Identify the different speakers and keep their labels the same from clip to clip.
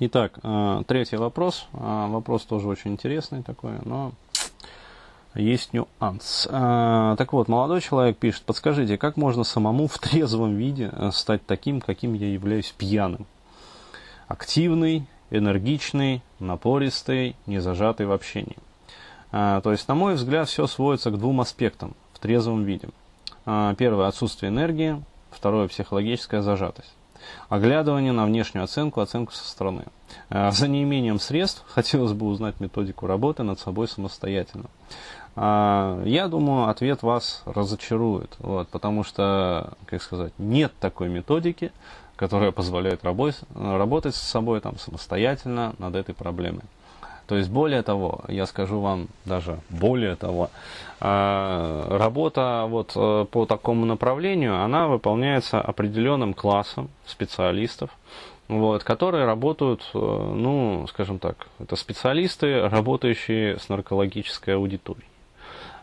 Speaker 1: Итак, э, третий вопрос. Э, вопрос тоже очень интересный такой, но есть нюанс. Э, так вот, молодой человек пишет, подскажите, как можно самому в трезвом виде стать таким, каким я являюсь пьяным? Активный, энергичный, напористый, не зажатый в общении. То есть, на мой взгляд, все сводится к двум аспектам в трезвом виде. Первое – отсутствие энергии, второе – психологическая зажатость. Оглядывание на внешнюю оценку, оценку со стороны. Э, за неимением средств хотелось бы узнать методику работы над собой самостоятельно. А, я думаю, ответ вас разочарует, вот, потому что, как сказать, нет такой методики, которая позволяет работать с собой там, самостоятельно над этой проблемой. То есть, более того, я скажу вам даже более того, а, работа вот э, по такому направлению, она выполняется определенным классом специалистов, вот, которые работают, э, ну, скажем так, это специалисты, работающие с наркологической аудиторией.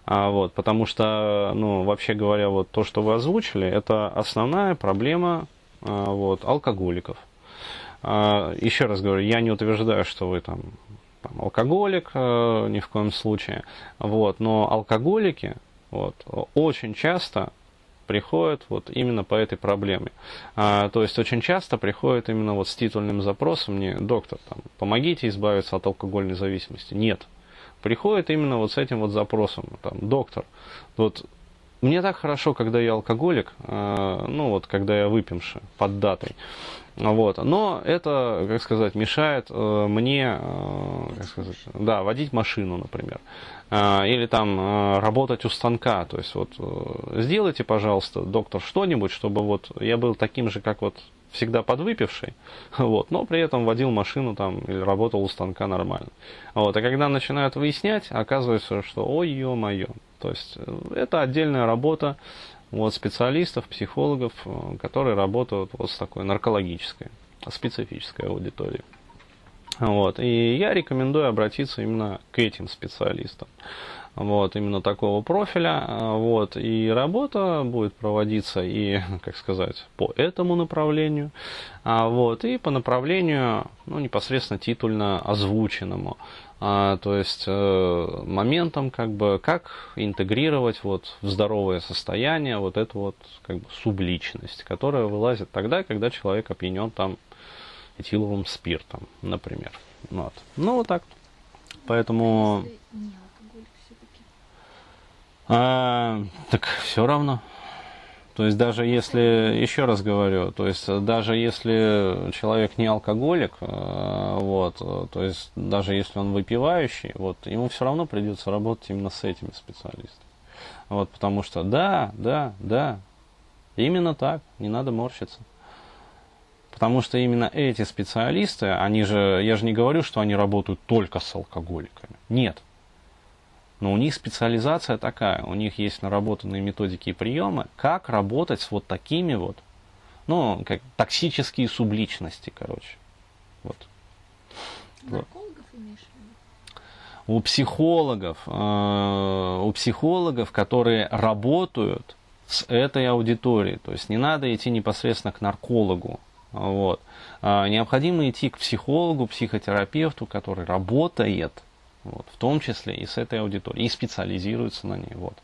Speaker 1: А, вот, потому что, ну, вообще говоря, вот то, что вы озвучили, это основная проблема а, вот, алкоголиков. А, еще раз говорю, я не утверждаю, что вы там там, алкоголик э, ни в коем случае. Вот, но алкоголики вот, очень часто приходят вот именно по этой проблеме. А, то есть очень часто приходят именно вот с титульным запросом мне, доктор, там, помогите избавиться от алкогольной зависимости. Нет. Приходит именно вот с этим вот запросом, там, доктор, вот мне так хорошо, когда я алкоголик, э, ну вот, когда я выпивший под датой. Вот. Но это, как сказать, мешает э, мне, э, как сказать, да, водить машину, например. Или там работать у станка. То есть вот сделайте, пожалуйста, доктор, что-нибудь, чтобы вот я был таким же, как вот всегда подвыпивший, вот, но при этом водил машину там или работал у станка нормально. Вот, а когда начинают выяснять, оказывается, что ой, ё-моё. То есть э, это отдельная работа, вот, специалистов, психологов, э, которые работают вот с такой наркологической, специфической аудиторией. Вот. И я рекомендую обратиться именно к этим специалистам. Вот, именно такого профиля. Вот, и работа будет проводиться и, как сказать, по этому направлению. А, вот, и по направлению, ну, непосредственно титульно озвученному. А, то есть э, моментом, как бы, как интегрировать вот в здоровое состояние вот эту вот как бы субличность, которая вылазит тогда, когда человек опьянен там этиловым спиртом, например. Вот. Ну вот так. Поэтому. А, так все равно. То есть даже если, еще раз говорю, то есть даже если человек не алкоголик, э, вот, то есть даже если он выпивающий, вот, ему все равно придется работать именно с этими специалистами. Вот, потому что да, да, да, именно так, не надо морщиться. Потому что именно эти специалисты, они же, я же не говорю, что они работают только с алкоголиками. Нет, но у них специализация такая, у них есть наработанные методики и приемы, как работать с вот такими вот, ну, как токсические субличности, короче. Вот.
Speaker 2: Наркологов имеешь
Speaker 1: У психологов, э, у психологов, которые работают с этой аудиторией, то есть не надо идти непосредственно к наркологу, вот. А необходимо идти к психологу, психотерапевту, который работает вот, в том числе и с этой аудиторией, и специализируется на ней. Вот.